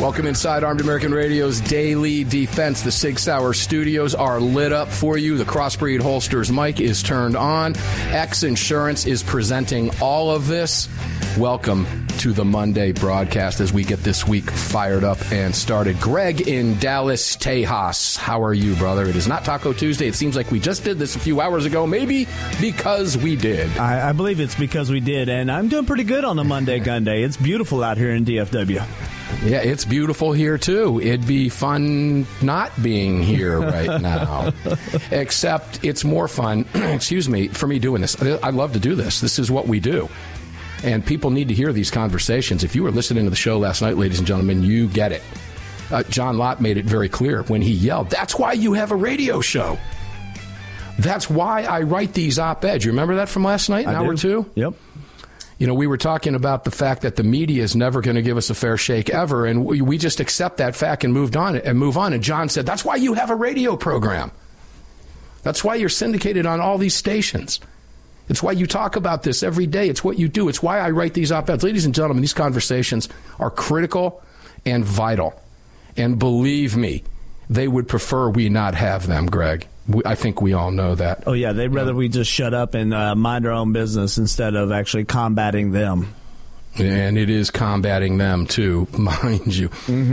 Welcome inside Armed American Radio's Daily Defense. The Sig Sauer studios are lit up for you. The Crossbreed Holsters mic is turned on. X Insurance is presenting all of this. Welcome to the Monday broadcast as we get this week fired up and started. Greg in Dallas, Tejas. How are you, brother? It is not Taco Tuesday. It seems like we just did this a few hours ago, maybe because we did. I, I believe it's because we did, and I'm doing pretty good on the Monday Gun Day. It's beautiful out here in DFW. Yeah, it's beautiful here too. It'd be fun not being here right now. Except it's more fun, excuse me, for me doing this. I love to do this. This is what we do. And people need to hear these conversations. If you were listening to the show last night, ladies and gentlemen, you get it. Uh, John Lott made it very clear when he yelled, That's why you have a radio show. That's why I write these op eds. You remember that from last night, an I hour do. two? Yep. You know, we were talking about the fact that the media is never going to give us a fair shake ever, and we, we just accept that fact and moved on and move on. And John said, "That's why you have a radio program. That's why you're syndicated on all these stations. It's why you talk about this every day. It's what you do. It's why I write these op-eds, ladies and gentlemen. These conversations are critical and vital, and believe me, they would prefer we not have them, Greg. We, I think we all know that. Oh yeah, they'd rather we just shut up and uh, mind our own business instead of actually combating them. And it is combating them too, mind you.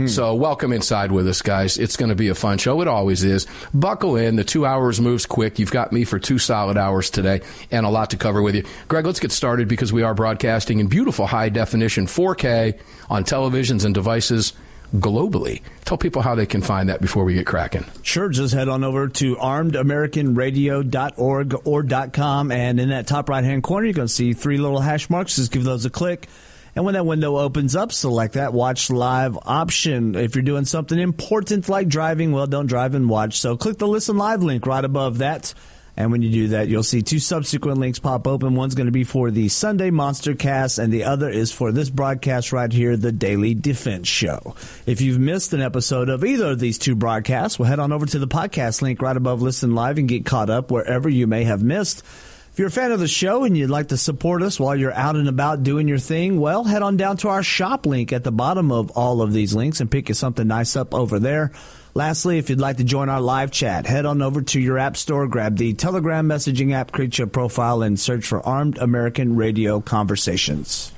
So, welcome inside with us, guys. It's going to be a fun show. It always is. Buckle in. The two hours moves quick. You've got me for two solid hours today and a lot to cover with you. Greg, let's get started because we are broadcasting in beautiful high definition 4K on televisions and devices globally. Tell people how they can find that before we get cracking. Sure, just head on over to armedamericanradio.org or .com, and in that top right hand corner, you're going to see three little hash marks. Just give those a click. And when that window opens up, select that watch live option. If you're doing something important like driving, well, don't drive and watch. So click the listen live link right above that. And when you do that, you'll see two subsequent links pop open. One's going to be for the Sunday Monster Cast, and the other is for this broadcast right here, the Daily Defense Show. If you've missed an episode of either of these two broadcasts, well, head on over to the podcast link right above Listen Live and get caught up wherever you may have missed. If you're a fan of the show and you'd like to support us while you're out and about doing your thing, well, head on down to our shop link at the bottom of all of these links and pick you something nice up over there. Lastly, if you'd like to join our live chat, head on over to your app store, grab the Telegram messaging app, create your profile, and search for Armed American Radio Conversations.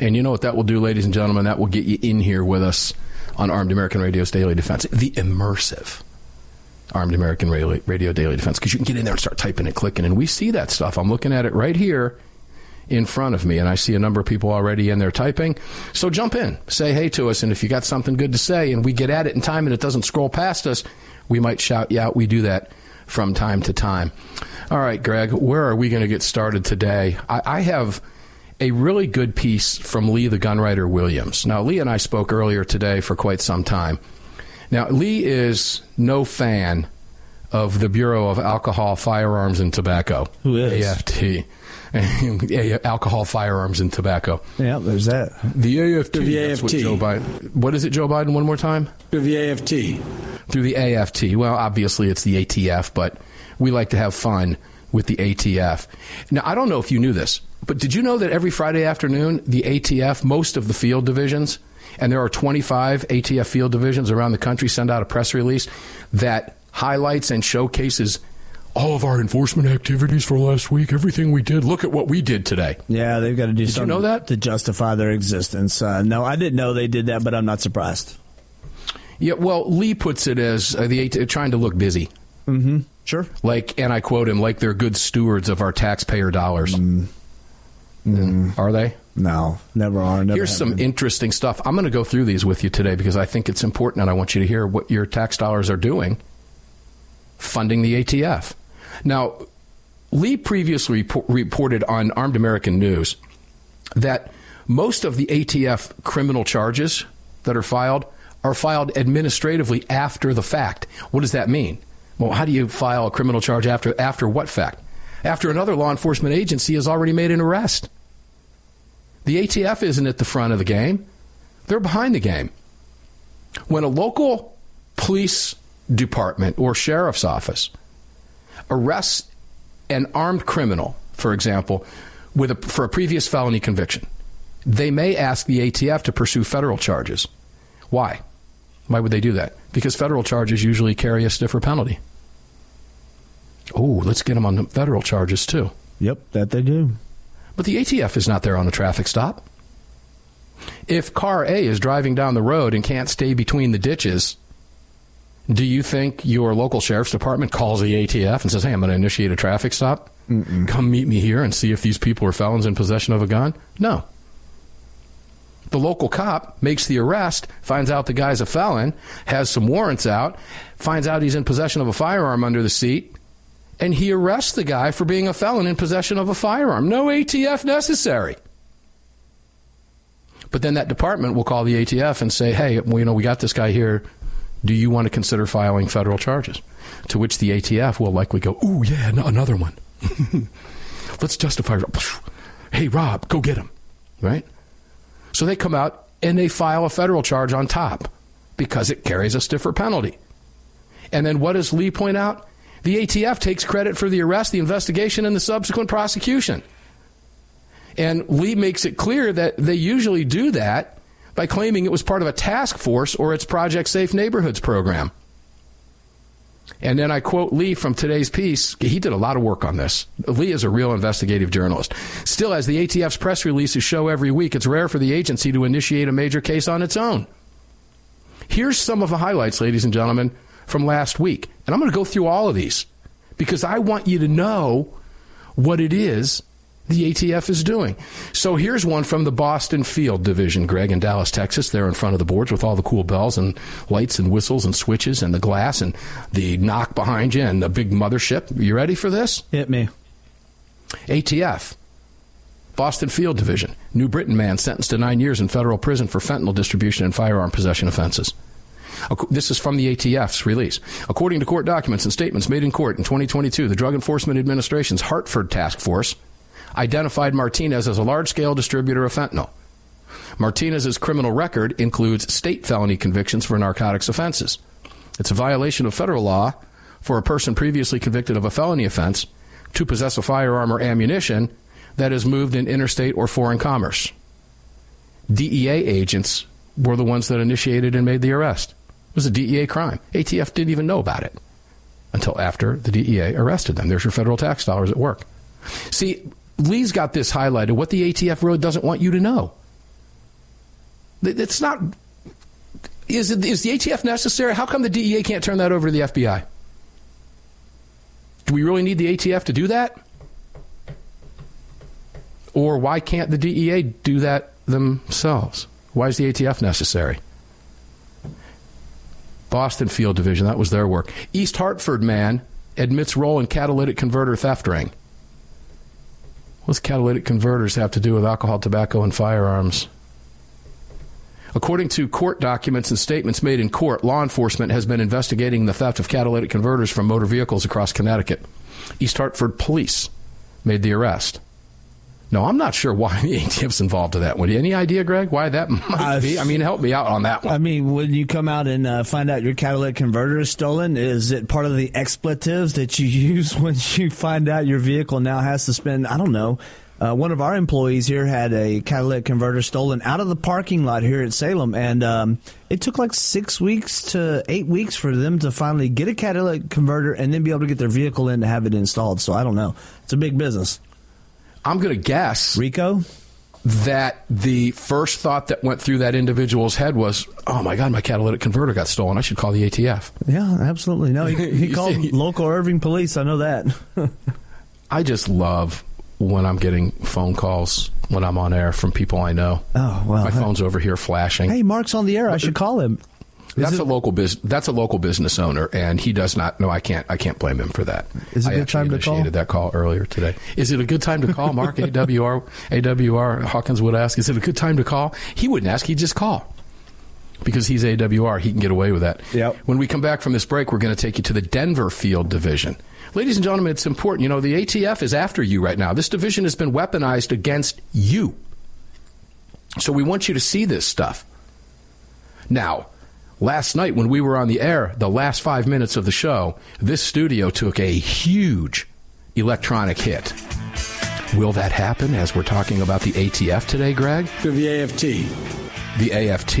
And you know what that will do, ladies and gentlemen? That will get you in here with us on Armed American Radio's Daily Defense, the immersive Armed American Radio, Radio Daily Defense, because you can get in there and start typing and clicking, and we see that stuff. I'm looking at it right here in front of me, and I see a number of people already in there typing. So jump in, say hey to us, and if you got something good to say, and we get at it in time, and it doesn't scroll past us, we might shout you out. We do that from time to time. All right, Greg, where are we going to get started today? I, I have a really good piece from Lee the Gunwriter Williams. Now, Lee and I spoke earlier today for quite some time. Now, Lee is no fan of the Bureau of Alcohol, Firearms, and Tobacco. Who is? AFT. Alcohol, Firearms, and Tobacco. Yeah, there's that. The AFT. The That's what Joe Biden. What is it, Joe Biden? One more time. Through the AFT. Through the AFT. Well, obviously it's the ATF, but we like to have fun with the ATF. Now, I don't know if you knew this, but did you know that every Friday afternoon, the ATF, most of the field divisions, and there are 25 ATF field divisions around the country, send out a press release that highlights and showcases all of our enforcement activities for last week, everything we did. Look at what we did today. Yeah, they've got to do you something know that? to justify their existence. Uh, no, I didn't know they did that, but I'm not surprised. Yeah, well, Lee puts it as uh, the AT- trying to look busy. Mm-hmm. Sure. Like, and I quote him, like they're good stewards of our taxpayer dollars. Mm. Are they? No, never are. Never Here's some been. interesting stuff. I'm going to go through these with you today because I think it's important and I want you to hear what your tax dollars are doing funding the ATF. Now, Lee previously repor- reported on Armed American News that most of the ATF criminal charges that are filed are filed administratively after the fact. What does that mean? Well, how do you file a criminal charge after after what fact? After another law enforcement agency has already made an arrest. The ATF isn't at the front of the game. They're behind the game. When a local police department or sheriff's office arrests an armed criminal, for example, with a, for a previous felony conviction, they may ask the ATF to pursue federal charges. Why? Why would they do that? Because federal charges usually carry a stiffer penalty. Oh, let's get them on the federal charges too. Yep, that they do. But the ATF is not there on a traffic stop. If car A is driving down the road and can't stay between the ditches, do you think your local sheriff's department calls the ATF and says, hey, I'm going to initiate a traffic stop? Mm-mm. Come meet me here and see if these people are felons in possession of a gun? No. The local cop makes the arrest, finds out the guy's a felon, has some warrants out, finds out he's in possession of a firearm under the seat, and he arrests the guy for being a felon in possession of a firearm. No ATF necessary. But then that department will call the ATF and say, hey, well, you know, we got this guy here. Do you want to consider filing federal charges? To which the ATF will likely go, ooh, yeah, no, another one. Let's justify. Hey, Rob, go get him. Right? So they come out and they file a federal charge on top because it carries a stiffer penalty. And then what does Lee point out? The ATF takes credit for the arrest, the investigation, and the subsequent prosecution. And Lee makes it clear that they usually do that by claiming it was part of a task force or its Project Safe Neighborhoods program. And then I quote Lee from today's piece. He did a lot of work on this. Lee is a real investigative journalist. Still, as the ATF's press releases show every week, it's rare for the agency to initiate a major case on its own. Here's some of the highlights, ladies and gentlemen, from last week. And I'm going to go through all of these because I want you to know what it is the ATF is doing. So here's one from the Boston Field Division, Greg, in Dallas, Texas. They're in front of the boards with all the cool bells and lights and whistles and switches and the glass and the knock behind you and the big mothership. You ready for this? Hit me. ATF. Boston Field Division. New Britain man sentenced to nine years in federal prison for fentanyl distribution and firearm possession offenses. This is from the ATF's release. According to court documents and statements made in court in 2022, the Drug Enforcement Administration's Hartford Task Force identified Martinez as a large scale distributor of fentanyl. Martinez's criminal record includes state felony convictions for narcotics offenses. It's a violation of federal law for a person previously convicted of a felony offense to possess a firearm or ammunition that is moved in interstate or foreign commerce. DEA agents were the ones that initiated and made the arrest. It was a DEA crime. ATF didn't even know about it until after the DEA arrested them. There's your federal tax dollars at work. See, Lee's got this highlighted. What the ATF road doesn't want you to know. It's not. Is, it, is the ATF necessary? How come the DEA can't turn that over to the FBI? Do we really need the ATF to do that? Or why can't the DEA do that themselves? Why is the ATF necessary? Boston Field Division, that was their work. East Hartford man admits role in catalytic converter theft ring. What's catalytic converters have to do with alcohol, tobacco, and firearms? According to court documents and statements made in court, law enforcement has been investigating the theft of catalytic converters from motor vehicles across Connecticut. East Hartford police made the arrest. No, I'm not sure why the ATF's involved in that one. Any idea, Greg, why that might be? I mean, help me out on that one. I mean, when you come out and uh, find out your catalytic converter is stolen, is it part of the expletives that you use when you find out your vehicle now has to spend, I don't know, uh, one of our employees here had a catalytic converter stolen out of the parking lot here at Salem, and um, it took like six weeks to eight weeks for them to finally get a catalytic converter and then be able to get their vehicle in to have it installed. So I don't know. It's a big business. I'm going to guess. Rico? that the first thought that went through that individual's head was, "Oh my God, my catalytic converter got stolen. I should call the ATF." Yeah, absolutely. No, he, he called see, local Irving police. I know that. I just love when I'm getting phone calls when I'm on air from people I know. Oh well, my phone's over here flashing. Hey, Mark's on the air. I should call him. That's it, a local business. That's a local business owner, and he does not. No, I can't. I can't blame him for that. Is it a good time to call? that call earlier today. Is it a good time to call? Mark AWR AWR Hawkins would ask. Is it a good time to call? He wouldn't ask. He'd just call because he's AWR. He can get away with that. Yep. When we come back from this break, we're going to take you to the Denver Field Division. Ladies and gentlemen, it's important. You know, the ATF is after you right now. This division has been weaponized against you. So we want you to see this stuff. Now, last night when we were on the air, the last five minutes of the show, this studio took a huge electronic hit. Will that happen as we're talking about the ATF today, Greg? The AFT. The AFT?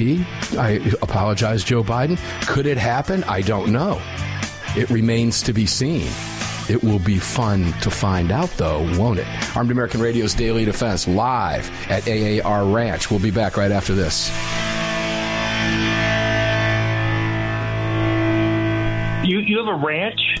I apologize, Joe Biden. Could it happen? I don't know. It remains to be seen. It will be fun to find out, though, won't it? Armed American Radio's Daily Defense live at AAR Ranch. We'll be back right after this. You, you have a ranch?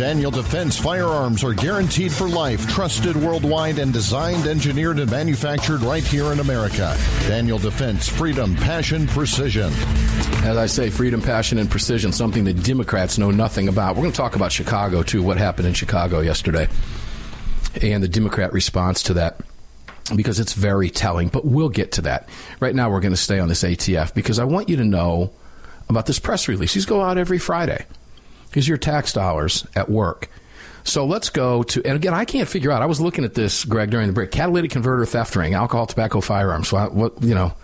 Daniel Defense firearms are guaranteed for life, trusted worldwide, and designed, engineered, and manufactured right here in America. Daniel Defense, freedom, passion, precision. As I say, freedom, passion, and precision, something that Democrats know nothing about. We're going to talk about Chicago, too, what happened in Chicago yesterday, and the Democrat response to that because it's very telling. But we'll get to that. Right now, we're going to stay on this ATF because I want you to know about this press release. These go out every Friday. Are your tax dollars at work. So let's go to, and again, I can't figure out. I was looking at this, Greg, during the break. Catalytic converter theft ring, alcohol, tobacco, firearms. So I, what you know,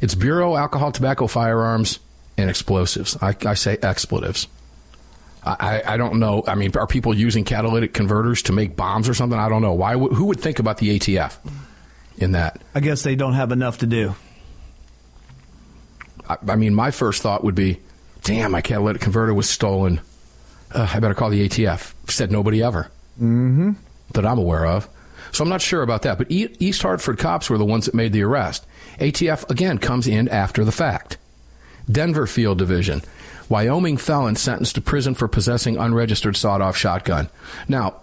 it's Bureau, alcohol, tobacco, firearms, and explosives. I, I say expletives. I, I don't know. I mean, are people using catalytic converters to make bombs or something? I don't know. Why? Who would think about the ATF in that? I guess they don't have enough to do. I, I mean, my first thought would be, damn, my catalytic converter was stolen uh, I better call the ATF. Said nobody ever mm-hmm. that I'm aware of. So I'm not sure about that. But East Hartford cops were the ones that made the arrest. ATF, again, comes in after the fact. Denver Field Division. Wyoming felon sentenced to prison for possessing unregistered sawed off shotgun. Now,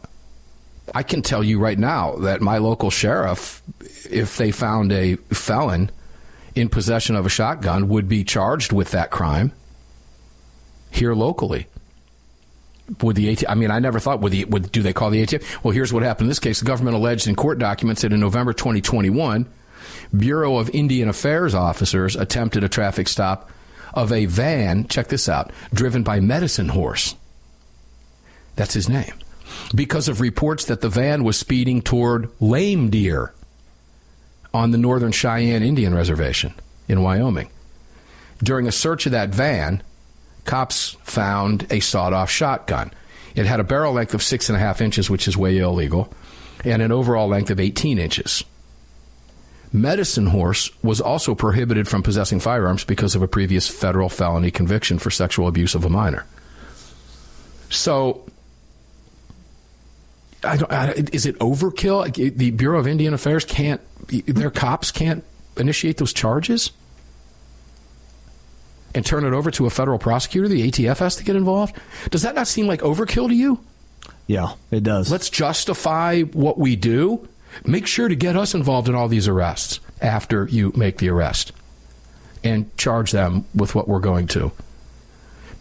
I can tell you right now that my local sheriff, if they found a felon in possession of a shotgun, would be charged with that crime here locally would the ATF? I mean, I never thought would the would do they call the ATF? Well, here's what happened in this case: the government alleged in court documents that in November 2021, Bureau of Indian Affairs officers attempted a traffic stop of a van. Check this out: driven by Medicine Horse. That's his name, because of reports that the van was speeding toward Lame Deer on the Northern Cheyenne Indian Reservation in Wyoming. During a search of that van, cops found a sawed off shotgun. It had a barrel length of six and a half inches, which is way illegal, and an overall length of 18 inches. Medicine Horse was also prohibited from possessing firearms because of a previous federal felony conviction for sexual abuse of a minor. So, I I, is it overkill? The Bureau of Indian Affairs can't, their cops can't initiate those charges? And turn it over to a federal prosecutor, the ATF has to get involved. Does that not seem like overkill to you? Yeah, it does. Let's justify what we do. Make sure to get us involved in all these arrests after you make the arrest and charge them with what we're going to.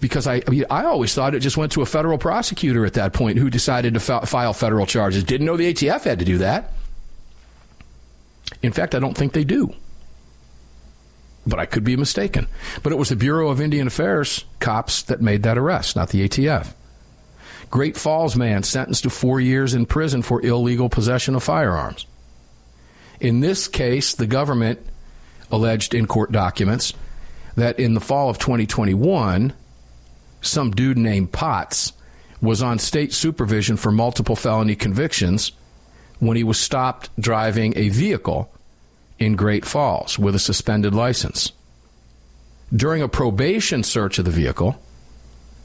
Because I, I, mean, I always thought it just went to a federal prosecutor at that point who decided to fi- file federal charges. Didn't know the ATF had to do that. In fact, I don't think they do but I could be mistaken. But it was the Bureau of Indian Affairs cops that made that arrest, not the ATF. Great Falls man sentenced to four years in prison for illegal possession of firearms. In this case, the government alleged in court documents that in the fall of 2021, some dude named Potts was on state supervision for multiple felony convictions when he was stopped driving a vehicle in Great Falls with a suspended license. During a probation search of the vehicle,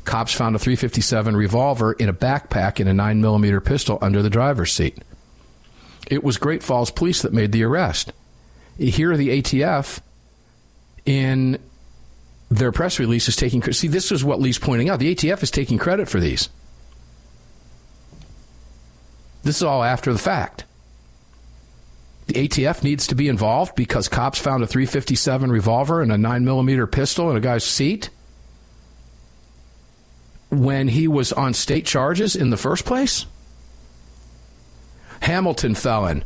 cops found a 357 revolver in a backpack and a 9mm pistol under the driver's seat. It was Great Falls police that made the arrest. Here the ATF in their press release is taking see this is what Lee's pointing out. The ATF is taking credit for these. This is all after the fact. The ATF needs to be involved because cops found a 357 revolver and a 9mm pistol in a guy's seat when he was on state charges in the first place? Hamilton felon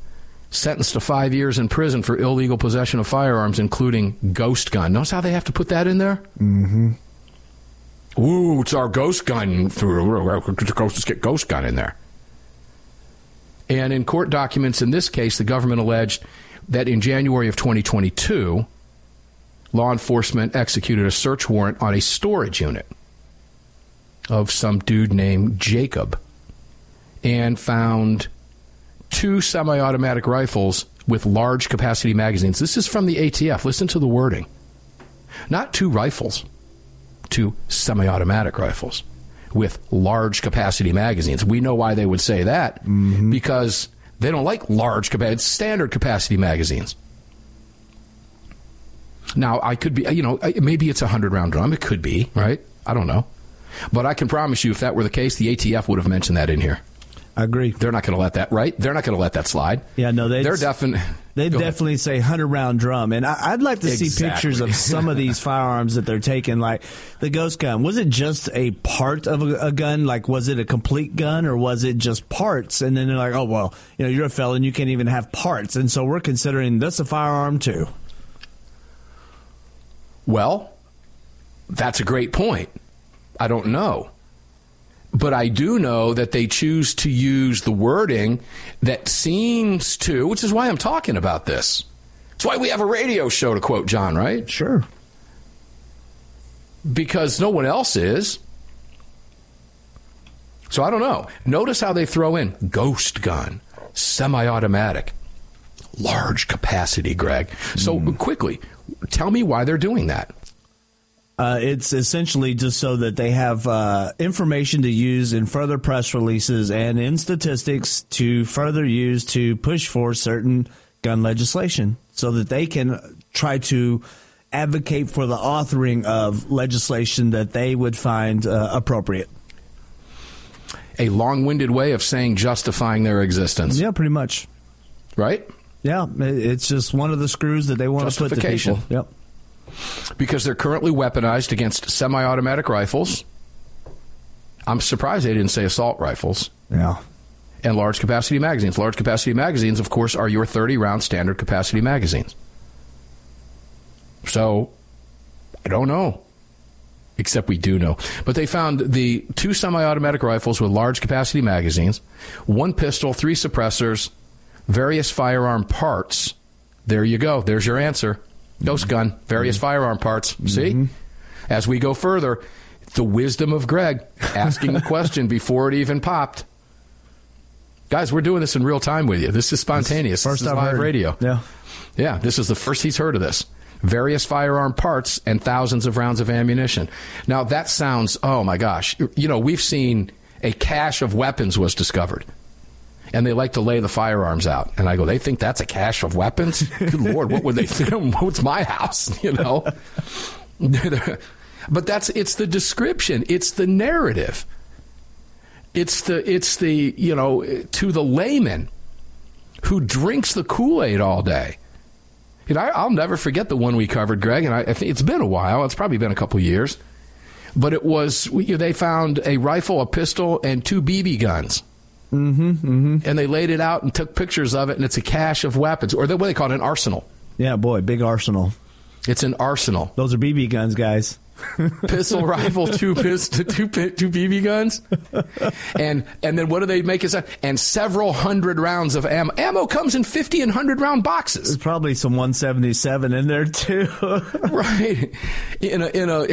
sentenced to five years in prison for illegal possession of firearms, including ghost gun. Notice how they have to put that in there? Mm-hmm. Ooh, it's our ghost gun. Let's get ghost gun in there And in court documents in this case, the government alleged that in January of 2022, law enforcement executed a search warrant on a storage unit of some dude named Jacob and found two semi automatic rifles with large capacity magazines. This is from the ATF. Listen to the wording. Not two rifles, two semi automatic rifles with large capacity magazines. We know why they would say that mm-hmm. because they don't like large capacity, standard capacity magazines. Now, I could be, you know, maybe it's a 100 round drum. It could be, right? I don't know. But I can promise you, if that were the case, the ATF would have mentioned that in here. I agree. They're not going to let that, right? They're not going to let that slide. Yeah, no, they'd, They're definitely. They definitely say hundred round drum, and I, would like to see pictures of some of these firearms that they're taking. Like the ghost gun, was it just a part of a, a gun? Like, was it a complete gun, or was it just parts? And then they're like, "Oh well, you know, you're a felon, you can't even have parts," and so we're considering this a firearm too. Well, that's a great point. I don't know. But I do know that they choose to use the wording that seems to, which is why I'm talking about this. It's why we have a radio show to quote John, right? Sure. Because no one else is. So I don't know. Notice how they throw in ghost gun, semi automatic, large capacity, Greg. So hmm. quickly, tell me why they're doing that. Uh, it's essentially just so that they have uh, information to use in further press releases and in statistics to further use to push for certain gun legislation so that they can try to advocate for the authoring of legislation that they would find uh, appropriate. A long winded way of saying justifying their existence. Yeah, pretty much. Right? Yeah, it's just one of the screws that they want to put to people. Yep. Because they're currently weaponized against semi automatic rifles. I'm surprised they didn't say assault rifles. Yeah. And large capacity magazines. Large capacity magazines, of course, are your 30 round standard capacity magazines. So, I don't know. Except we do know. But they found the two semi automatic rifles with large capacity magazines, one pistol, three suppressors, various firearm parts. There you go. There's your answer. Ghost gun, various mm-hmm. firearm parts. See? Mm-hmm. As we go further, the wisdom of Greg asking the question before it even popped. Guys, we're doing this in real time with you. This is spontaneous. First this is I've live heard. radio. Yeah. Yeah, this is the first he's heard of this. Various firearm parts and thousands of rounds of ammunition. Now, that sounds, oh my gosh. You know, we've seen a cache of weapons was discovered. And they like to lay the firearms out. And I go, they think that's a cache of weapons? Good Lord, what would they think? What's my house? You know? but that's, it's the description, it's the narrative. It's the, it's the, you know, to the layman who drinks the Kool Aid all day. You know, I, I'll never forget the one we covered, Greg, and I, I think it's been a while. It's probably been a couple years, but it was they found a rifle, a pistol, and two BB guns. Mm-hmm, mm-hmm. And they laid it out and took pictures of it, and it's a cache of weapons, or the- what they call it, an arsenal. Yeah, boy, big arsenal. It's an arsenal. Those are BB guns, guys. Pistol, rifle, two pist- two two BB guns, and and then what do they make it? say? And several hundred rounds of ammo. Ammo comes in fifty and hundred round boxes. There's probably some 177 in there too. right in a in a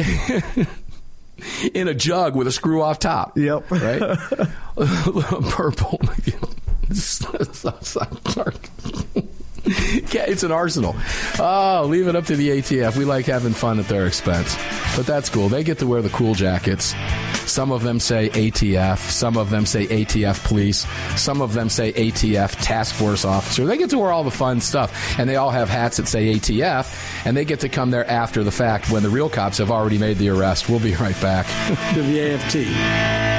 in a jug with a screw off top. Yep. Right. Purple. It's an arsenal. Oh, leave it up to the ATF. We like having fun at their expense, but that's cool. They get to wear the cool jackets. Some of them say ATF. Some of them say ATF police. Some of them say ATF task force officer. They get to wear all the fun stuff, and they all have hats that say ATF, and they get to come there after the fact when the real cops have already made the arrest. We'll be right back. the WAFT.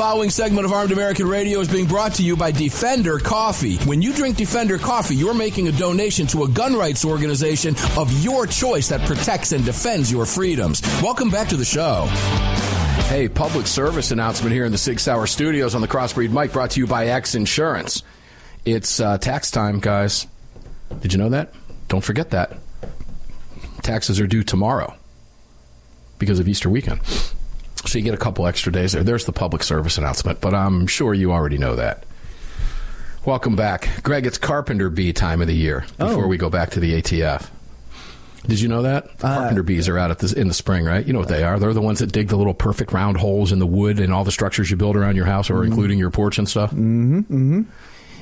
following segment of Armed American Radio is being brought to you by Defender Coffee. When you drink Defender Coffee, you're making a donation to a gun rights organization of your choice that protects and defends your freedoms. Welcome back to the show. Hey, public service announcement here in the Sig Sauer Studios on the Crossbreed Mic brought to you by X Insurance. It's uh, tax time, guys. Did you know that? Don't forget that. Taxes are due tomorrow because of Easter weekend. So you get a couple extra days there. There's the public service announcement, but I'm sure you already know that. Welcome back. Greg, it's Carpenter Bee time of the year before Oh. we go back to the ATF. Did you know that? Carpenter bees are out at the, in the spring, right? You know what they are. They're the ones that dig the little perfect round holes in the wood and all the structures you build around your house or including your porch and stuff. Mm-hmm. Mm-hmm.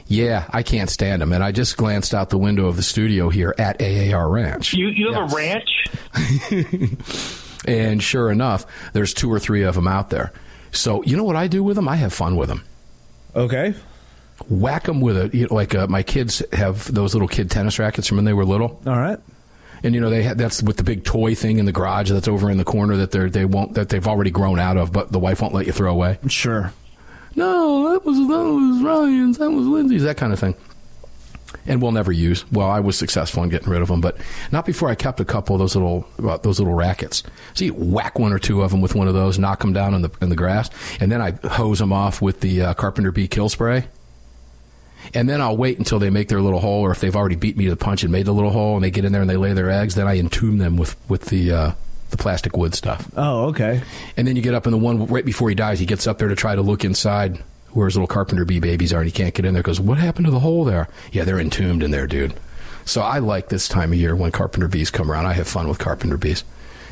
Yeah, I can't stand them. And I just glanced out the window of the studio here at AAR Ranch. You you have a ranch? And sure enough, there's two or three of them out there. So, you know what I do with them? I have fun with them. Okay. Whack them with a, you know, like uh, my kids have those little kid tennis rackets from when they were little. All right. And you know they ha- that's with the big toy thing in the garage that's over in the corner that they're they won't that they've already grown out of, but the wife won't let you throw away. Sure. No, that was that was Ryan's, that was Lindsay's, that kind of thing. And we'll never use. Well, I was successful in getting rid of them, but not before I kept a couple of those little uh, those little rackets. So you whack one or two of them with one of those, knock them down in the in the grass, and then I hose them off with the uh, Carpenter Bee kill spray. And then I'll wait until they make their little hole, or if they've already beat me to the punch and made the little hole, and they get in there and they lay their eggs. Then I entomb them with with the uh, the plastic wood stuff. Oh, okay. And then you get up in the one right before he dies. He gets up there to try to look inside where his little carpenter bee babies are, and he can't get in there. Goes, what happened to the hole there? Yeah, they're entombed in there, dude. So I like this time of year when carpenter bees come around. I have fun with carpenter bees.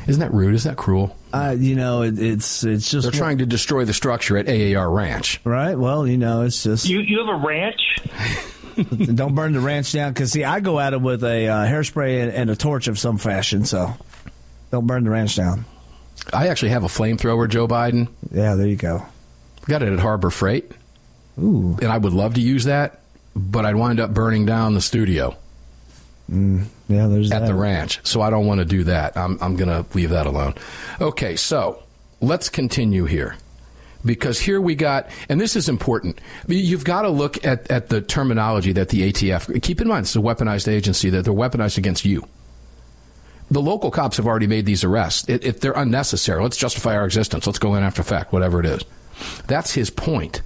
Isn't that rude? Isn't that cruel? Uh, you know, it, it's it's just They're trying to destroy the structure at AAR Ranch. right. Well, you know, it's just You you have a ranch? don't burn the ranch down because see, I go at it with a uh, hairspray and, and a torch of some fashion. So don't burn the ranch down. I actually have a flamethrower, Joe Biden. Yeah, there you go. Got it at Harbor Freight, Ooh, and I would love to use that, but I'd wind up burning down the studio mm, yeah. There's at that. the ranch. So I don't want to do that. I'm, I'm going to leave that alone. Okay, so let's continue here. Because here we got, and this is important. You've got to look at, at the terminology that the ATF, keep in mind, it's a weaponized agency, that they're weaponized against you. The local cops have already made these arrests. If they're unnecessary, let's justify our existence. Let's go in after fact, whatever it is. That's his point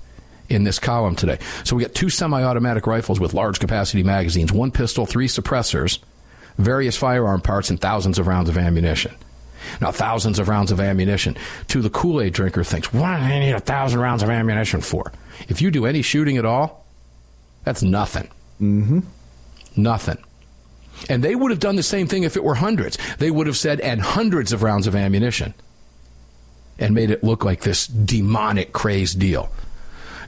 in this column today. So we got two semi-automatic rifles with large capacity magazines, one pistol, three suppressors, various firearm parts, and thousands of rounds of ammunition. Now, thousands of rounds of ammunition. To the Kool-Aid drinker thinks, what do they need a thousand rounds of ammunition for? If you do any shooting at all, that's nothing. Mm-hmm. Nothing. And they would have done the same thing if it were hundreds. They would have said, and hundreds of rounds of ammunition, and made it look like this demonic, crazed deal.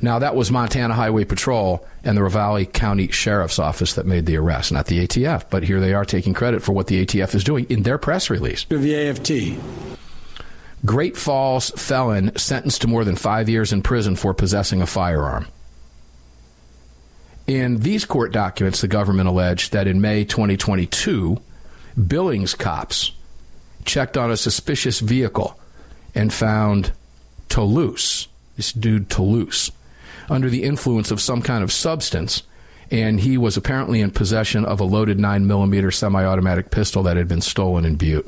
Now, that was Montana Highway Patrol and the Ravalli County Sheriff's Office that made the arrest, not the ATF. But here they are taking credit for what the ATF is doing in their press release. The AFT. Great Falls felon sentenced to more than five years in prison for possessing a firearm. In these court documents, the government alleged that in May 2022, Billings cops checked on a suspicious vehicle and found Toulouse, this dude Toulouse, under the influence of some kind of substance, and he was apparently in possession of a loaded 9mm semi automatic pistol that had been stolen in Butte.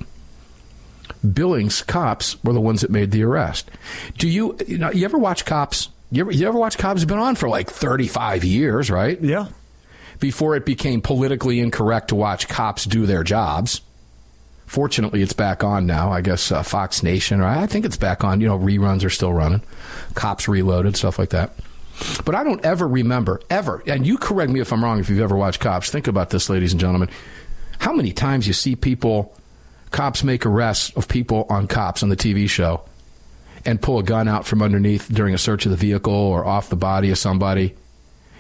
Billings cops were the ones that made the arrest. Do you, you, know, you ever watch Cops? You ever, you ever watch Cops? It's been on for like 35 years, right? Yeah. Before it became politically incorrect to watch cops do their jobs. Fortunately, it's back on now. I guess uh, Fox Nation, or I think it's back on. You know, reruns are still running. Cops Reloaded, stuff like that. But I don't ever remember, ever, and you correct me if I'm wrong if you've ever watched Cops. Think about this, ladies and gentlemen. How many times you see people, cops make arrests of people on cops on the TV show and pull a gun out from underneath during a search of the vehicle or off the body of somebody?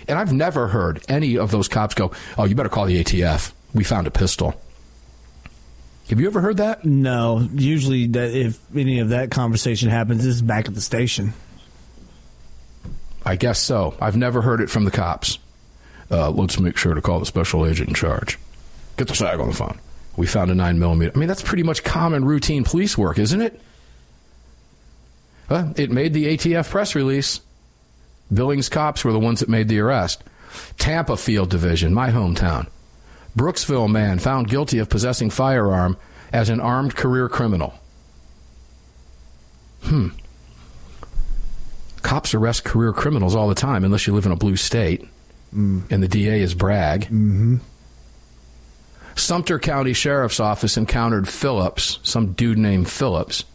And I've never heard any of those cops go, Oh, you better call the ATF. We found a pistol. Have you ever heard that? No. Usually, that if any of that conversation happens, this is back at the station. I guess so. I've never heard it from the cops. Uh, let's make sure to call the special agent in charge. Get the SAG on the phone. We found a 9 millimeter. I mean, that's pretty much common routine police work, isn't it? Well, it made the ATF press release. Billings cops were the ones that made the arrest. Tampa Field Division, my hometown. Brooksville man found guilty of possessing firearm as an armed career criminal. Hmm. Cops arrest career criminals all the time, unless you live in a blue state, and the DA is Bragg. Mm-hmm. Sumter County Sheriff's Office encountered Phillips, some dude named Phillips.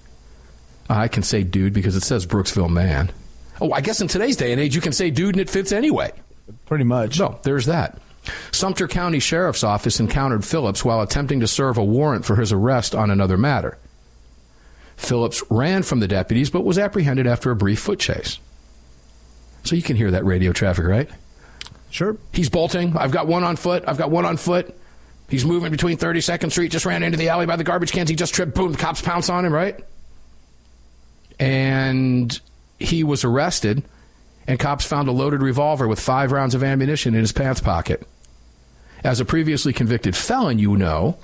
I can say dude because it says Brooksville man. Oh, I guess in today's day and age, you can say dude and it fits anyway. Pretty much. So there's that. Sumter County Sheriff's Office encountered Phillips while attempting to serve a warrant for his arrest on another matter. Phillips ran from the deputies but was apprehended after a brief foot chase. So you can hear that radio traffic, right? Sure. He's bolting. I've got one on foot. I've got one on foot. He's moving between 32nd Street, just ran into the alley by the garbage cans. He just tripped. Boom, the cops pounce on him, right? And he was arrested, and cops found a loaded revolver with five rounds of ammunition in his pants pocket. As a previously convicted felon, you know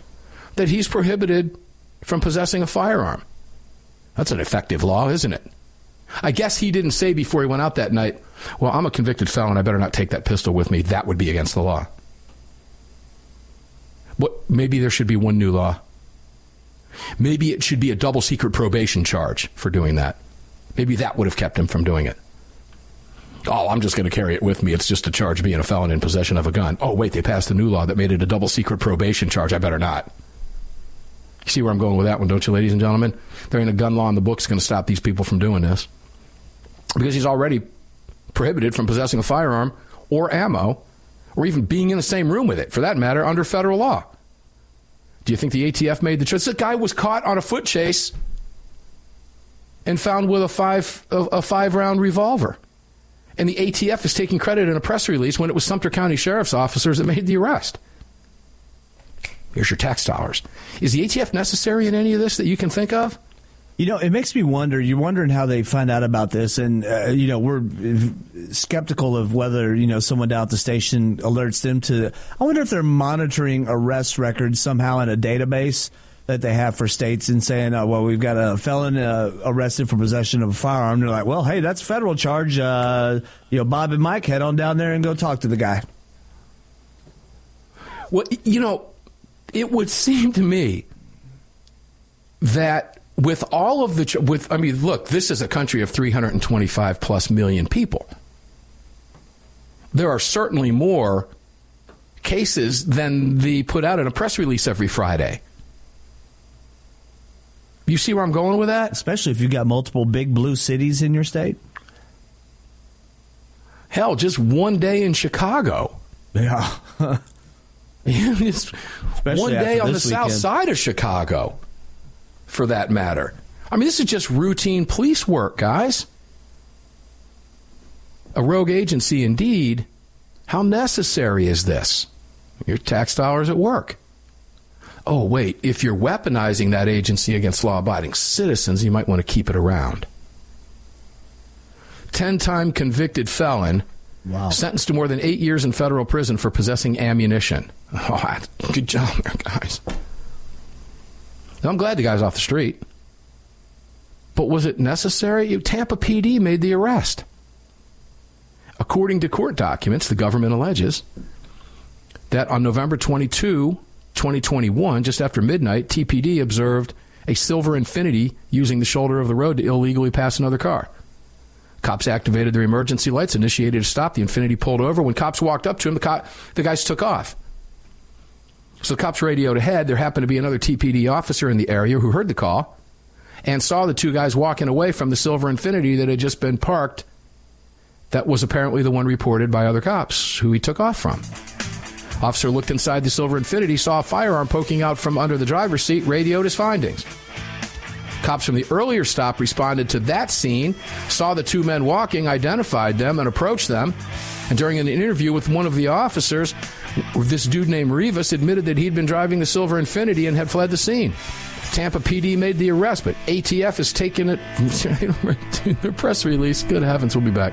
that he's prohibited from possessing a firearm. That's an effective law, isn't it? I guess he didn't say before he went out that night, well, I'm a convicted felon. I better not take that pistol with me. That would be against the law. What, maybe there should be one new law. Maybe it should be a double secret probation charge for doing that. Maybe that would have kept him from doing it. Oh, I'm just going to carry it with me. It's just a charge being a felon in possession of a gun. Oh, wait, they passed a new law that made it a double secret probation charge. I better not. You see where I'm going with that one, don't you, ladies and gentlemen? There ain't a gun law in the book is going to stop these people from doing this. Because he's already prohibited from possessing a firearm or ammo or even being in the same room with it, for that matter, under federal law. Do you think the ATF made the choice? This guy was caught on a foot chase and found with a five a, a five round revolver. And the ATF is taking credit in a press release when it was Sumter County Sheriff's officers that made the arrest. Here's your tax dollars. Is the ATF necessary in any of this that you can think of? You know, it makes me wonder. You're wondering how they find out about this, and uh, you know, we're skeptical of whether you know someone down at the station alerts them to. I wonder if they're monitoring arrest records somehow in a database that they have for states and saying, oh, well, we've got a felon uh, arrested for possession of a firearm. They're like, well, hey, that's a federal charge. Uh, you know, Bob and Mike, head on down there and go talk to the guy. Well, you know, it would seem to me that with all of the with I mean, look, this is a country of 325 plus million people. There are certainly more cases than the put out in a press release every Friday. You see where I'm going with that? Especially if you've got multiple big blue cities in your state. Hell, just one day in Chicago. Yeah. one day on the south side of Chicago for that matter. I mean, this is just routine police work, guys. A rogue agency, indeed. How necessary is this? Your tax dollars at work. Oh, wait, if you're weaponizing that agency against law abiding citizens, you might want to keep it around. 10 time convicted felon, wow. sentenced to more than eight years in federal prison for possessing ammunition. Oh, good job there, guys. I'm glad the guy's off the street. But was it necessary? Tampa PD made the arrest. According to court documents, the government alleges that on November 22, 2021, just after midnight, TPD observed a silver Infiniti using the shoulder of the road to illegally pass another car. Cops activated their emergency lights, initiated a stop. The Infiniti pulled over. When cops walked up to him, the, the guys took off. So cops radioed ahead. There happened to be another TPD officer in the area who heard the call and saw the two guys walking away from the silver Infiniti that had just been parked. That was apparently the one reported by other cops who he took off from. Officer looked inside the silver Infiniti, saw a firearm poking out from under the driver's seat, radioed his findings. Cops from the earlier stop responded to that scene, saw the two men walking, identified them, and approached them. And during an interview with one of the officers, this dude named Rivas admitted that he'd been driving the silver Infiniti and had fled the scene. Tampa PD made the arrest, but ATF has taken it. Their press release. Good heavens, we'll be back.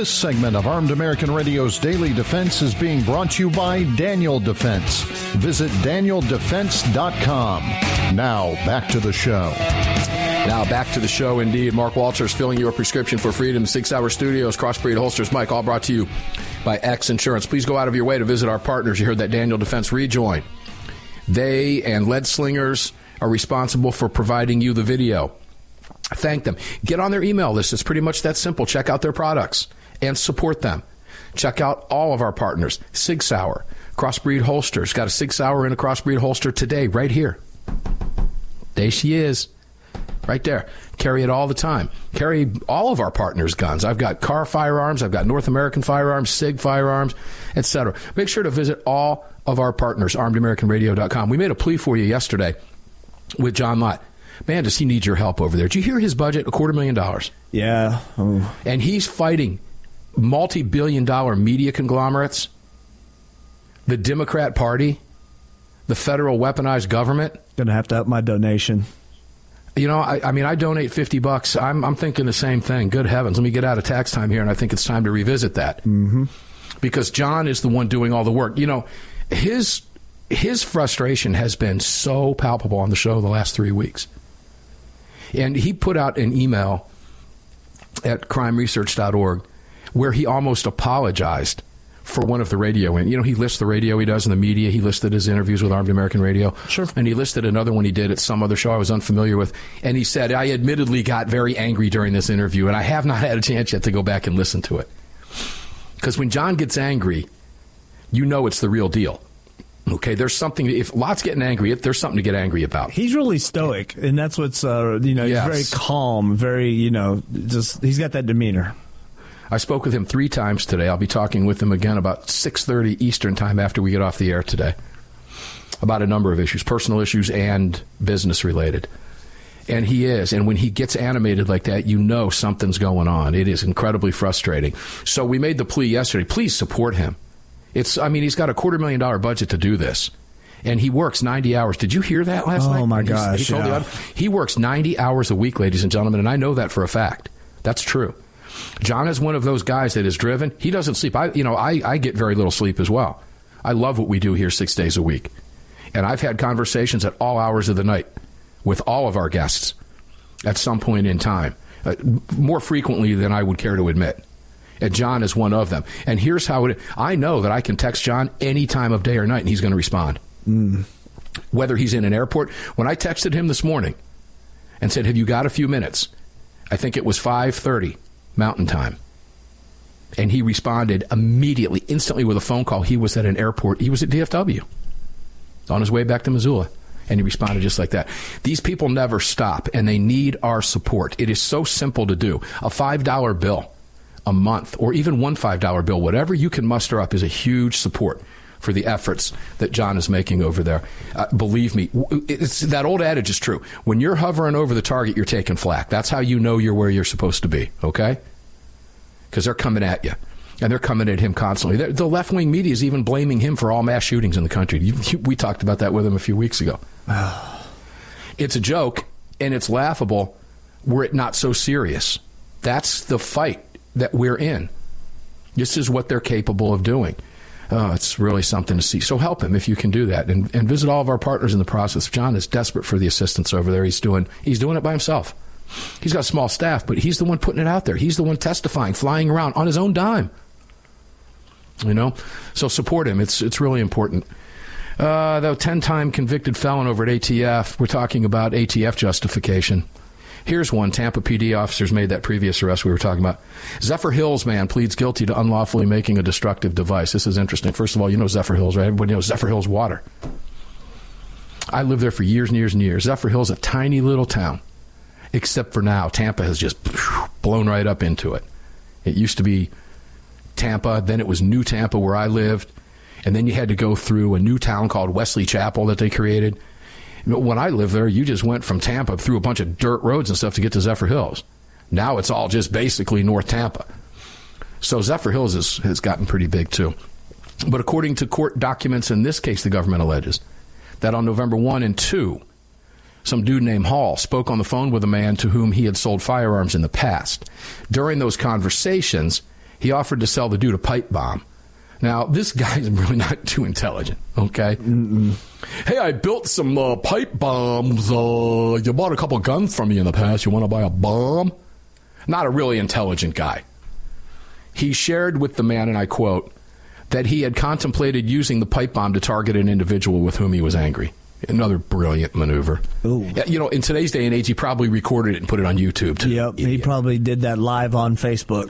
This segment of Armed American Radio's Daily Defense is being brought to you by Daniel Defense. Visit danieldefense.com. Now, back to the show. Now back to the show, indeed. Mark Walters filling your prescription for freedom. Sig Sauer Studios, Crossbreed Holsters. Mike, all brought to you by X Insurance. Please go out of your way to visit our partners. You heard that Daniel Defense rejoin. They and Lead Slingers are responsible for providing you the video. Thank them. Get on their email list. It's pretty much that simple. Check out their products and support them. Check out all of our partners. Sig Sauer, Crossbreed Holsters. Got a Sig Sauer and a Crossbreed holster today, right here. There she is. Right there. Carry it all the time. Carry all of our partners' guns. I've got Kahr Firearms, I've got North American Firearms, SIG Firearms, etc. Make sure to visit all of our partners, armedamericanradio.com. We made a plea for you yesterday with John Lott. Man, does he need your help over there? Did you hear his budget? A quarter million dollars. Yeah. Oh. And he's fighting multi billion dollar media conglomerates, the Democrat Party, the federal weaponized government. Gonna have to up my donation. You know, I, I mean, I donate 50 bucks. I'm, I'm thinking the same thing. Good heavens. Let me get out of tax time here, and I think it's time to revisit that. Mm-hmm. because John is the one doing all the work. You know, his his frustration has been so palpable on the show the last three weeks. And he put out an email at crimeresearch.org where he almost apologized for one of the radio. And, you know, he lists the radio he does in the media. He listed his interviews with Armed American Radio. Sure. And he listed another one he did at some other show I was unfamiliar with. And he said, I admittedly got very angry during this interview, and I have not had a chance yet to go back and listen to it. Because when John gets angry, you know it's the real deal. Okay, there's something. If Lott's getting angry, there's something to get angry about. He's really stoic, and that's what's uh, you know Yes. he's very calm, very you know just he's got that demeanor. I spoke with him three times today. I'll be talking with him again about 6:30 Eastern time after we get off the air today about a number of issues, personal issues and business related. And he is. And when he gets animated like that, you know something's going on. It is incredibly frustrating. So we made the plea yesterday. Please support him. It's I mean, he's got a quarter million dollar budget to do this. And he works 90 hours. Did you hear that last Oh, night? Oh my gosh, He, told yeah. he works 90 hours a week, ladies and gentlemen, and I know that for a fact. That's true. John is one of those guys that is driven. He doesn't sleep. I, you know, I, I get very little sleep as well. I love what we do here six days a week. And I've had conversations at all hours of the night with all of our guests at some point in time, uh, more frequently than I would care to admit. And John is one of them. And here's how it I know that I can text John any time of day or night and he's going to respond. Whether he's in an airport. When I texted him this morning and said, Have you got a few minutes? I think it was 5:30 Mountain Time. And he responded immediately, instantly with a phone call. He was at an airport. He was at DFW on his way back to Missoula. And he responded just like that. These people never stop, and they need our support. It is so simple to do. A $5 bill a month, or even one $5 bill, whatever you can muster up, is a huge support for the efforts that John is making over there. Uh, believe me, it's, that old adage is true. When you're hovering over the target, you're taking flack. That's how you know you're where you're supposed to be, okay? Because they're coming at you. And they're coming at him constantly. They're- The left wing media is even blaming him for all mass shootings in the country. You, you, we talked about that with him a few weeks ago. it's a joke and it's laughable were it not so serious. That's the fight that we're in. This is what they're capable of doing. Oh, it's really something to see. So help him if you can do that, and, and visit all of our partners in the process. John is desperate for the assistance over there. He's doing he's doing it by himself. He's got a small staff, but he's the one putting it out there. He's the one testifying, flying around on his own dime. You know, so support him. It's it's really important. Uh, the ten-time convicted felon over at ATF. We're talking about ATF justification. Here's one. Tampa PD officers made that previous arrest we were talking about. Zephyrhills man pleads guilty to unlawfully making a destructive device. This is interesting. First of all, you know Zephyrhills, right? Everybody knows Zephyrhills water. I lived there for years and years and years. Zephyrhills, a tiny little town, except for now. Tampa has just blown right up into it. It used to be Tampa, then it was New Tampa where I lived, and then you had to go through a new town called Wesley Chapel that they created. When I lived there, you just went from Tampa through a bunch of dirt roads and stuff to get to Zephyrhills. Now it's all just basically North Tampa. So Zephyrhills is, has gotten pretty big too. But according to court documents in this case, the government alleges that on November 1 and 2, some dude named Hall spoke on the phone with a man to whom he had sold firearms in the past. During those conversations, he offered to sell the dude a pipe bomb. Now, this guy is really not too intelligent, okay? Hey, I built some uh, pipe bombs. Uh, you bought a couple guns from me in the past. You want to buy a bomb? Not a really intelligent guy. He shared with the man, and I quote, that he had contemplated using the pipe bomb to target an individual with whom he was angry. Another brilliant maneuver. Yeah, You know, in today's day and age, he probably recorded it and put it on YouTube. Too. Yep, he probably did that live on Facebook.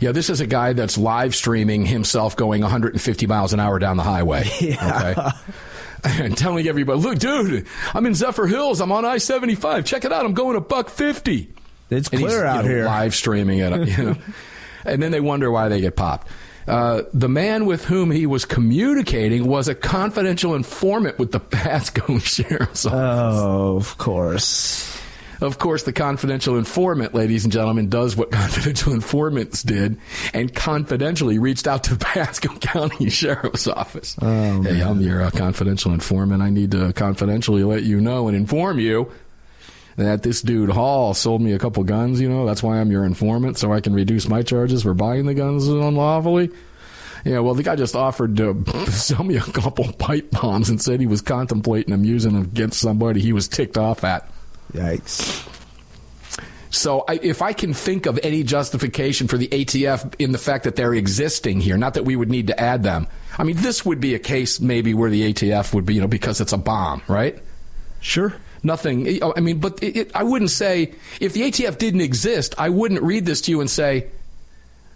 Yeah, this is a guy that's live streaming himself going 150 miles an hour down the highway. Okay. And telling everybody, look, dude, I'm in Zephyrhills. I'm on I 75. Check it out. I'm going a buck 50. It's And clear you out know, here. Live streaming it. You know. and then they wonder why they get popped. Uh, the man with whom he was communicating was a confidential informant with the Pasco Sheriff's Office. Oh, of course. Of course, the confidential informant, ladies and gentlemen, does what confidential informants did and confidentially reached out to Pasco County Sheriff's Office. Oh, hey, I'm your uh, confidential informant. I need to confidentially let you know and inform you that this dude Hall sold me a couple guns. You know, that's why I'm your informant, so I can reduce my charges for buying the guns unlawfully. Yeah, well, the guy just offered to sell me a couple pipe bombs and said he was contemplating them using them against somebody he was ticked off at. Yikes. So, I, if I can think of any justification for the ATF in the fact that they're existing here, not that we would need to add them. I mean, this would be a case maybe where the ATF would be, you know, because it's a bomb, right? Sure. Nothing. Eh, oh, I mean, but it, it, I wouldn't say if the ATF didn't exist, I wouldn't read this to you and say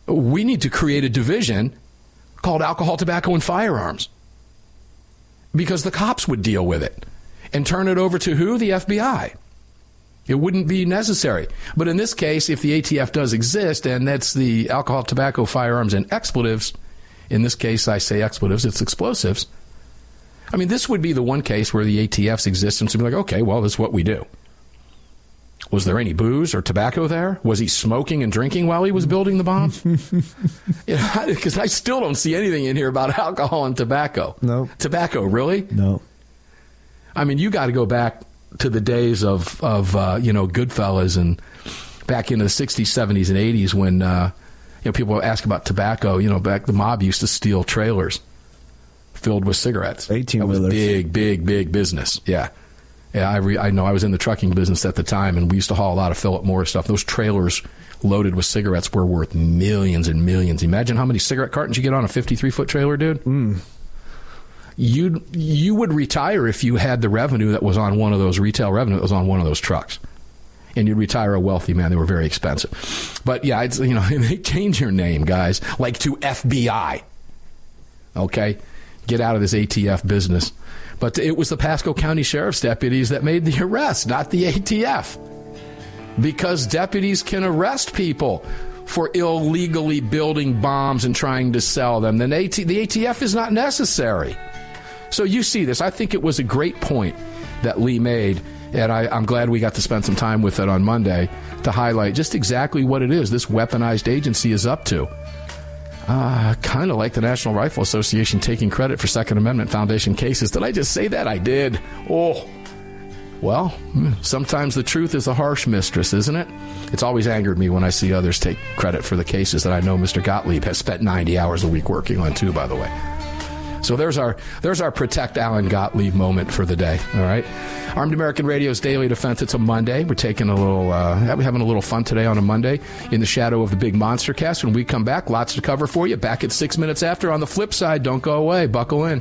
we need to create a division called alcohol, tobacco, and firearms because the cops would deal with it and turn it over to who? The FBI. It wouldn't be necessary. But in this case, if the ATF does exist, and that's the alcohol, tobacco, firearms, and expletives, in this case, I say expletives, it's explosives. I mean, this would be the one case where the ATF's existence would be like, okay, well, this is what we do. Was there any booze or tobacco there? Was he smoking and drinking while he was building the bomb? Because I still don't see anything in here about alcohol and tobacco. No. Tobacco, really? No. I mean, you got to go back to the days of of uh, you know Goodfellas and back into the '60s, '70s, and '80s when uh, you know people ask about tobacco. You know, back the mob used to steal trailers filled with cigarettes. Eighteen wheelers. Big, big, big business. Yeah. Yeah, I, re- I know I was in the trucking business at the time, and we used to haul a lot of Philip Morris stuff. Those trailers loaded with cigarettes were worth millions and millions. Imagine how many cigarette cartons you get on a 53 foot trailer, dude. Mm you you would retire if you had the revenue that was on one of those retail revenue that was on one of those trucks. And you'd retire a wealthy man. They were very expensive. But yeah, it's, you know, they change your name, guys, like to FBI. Okay? Get out of this ATF business. But it was the Pasco County Sheriff's deputies that made the arrest, not the ATF. Because deputies can arrest people for illegally building bombs and trying to sell them. Then AT- the ATF is not necessary. So you see this. I think it was a great point that Lee made, and I, am glad we got to spend some time with it on Monday to highlight just exactly what it is this weaponized agency is up to. Uh, kind of like the National Rifle Association taking credit for Second Amendment Foundation cases. Did I just say that? I did. Oh. Well, sometimes the truth is a harsh mistress, isn't it? It's always angered me when I see others take credit for the cases that I know Mr. Gottlieb has spent 90 hours a week working on, too, by the way. So there's our there's our protect Alan Gottlieb moment for the day. All right, Armed American Radio's Daily Defense. It's a Monday. We're taking a little uh, having a little fun today on a Monday in the shadow of the big monster cast. When we come back, lots to cover for you. Back at six minutes after. On the flip side, don't go away. Buckle in.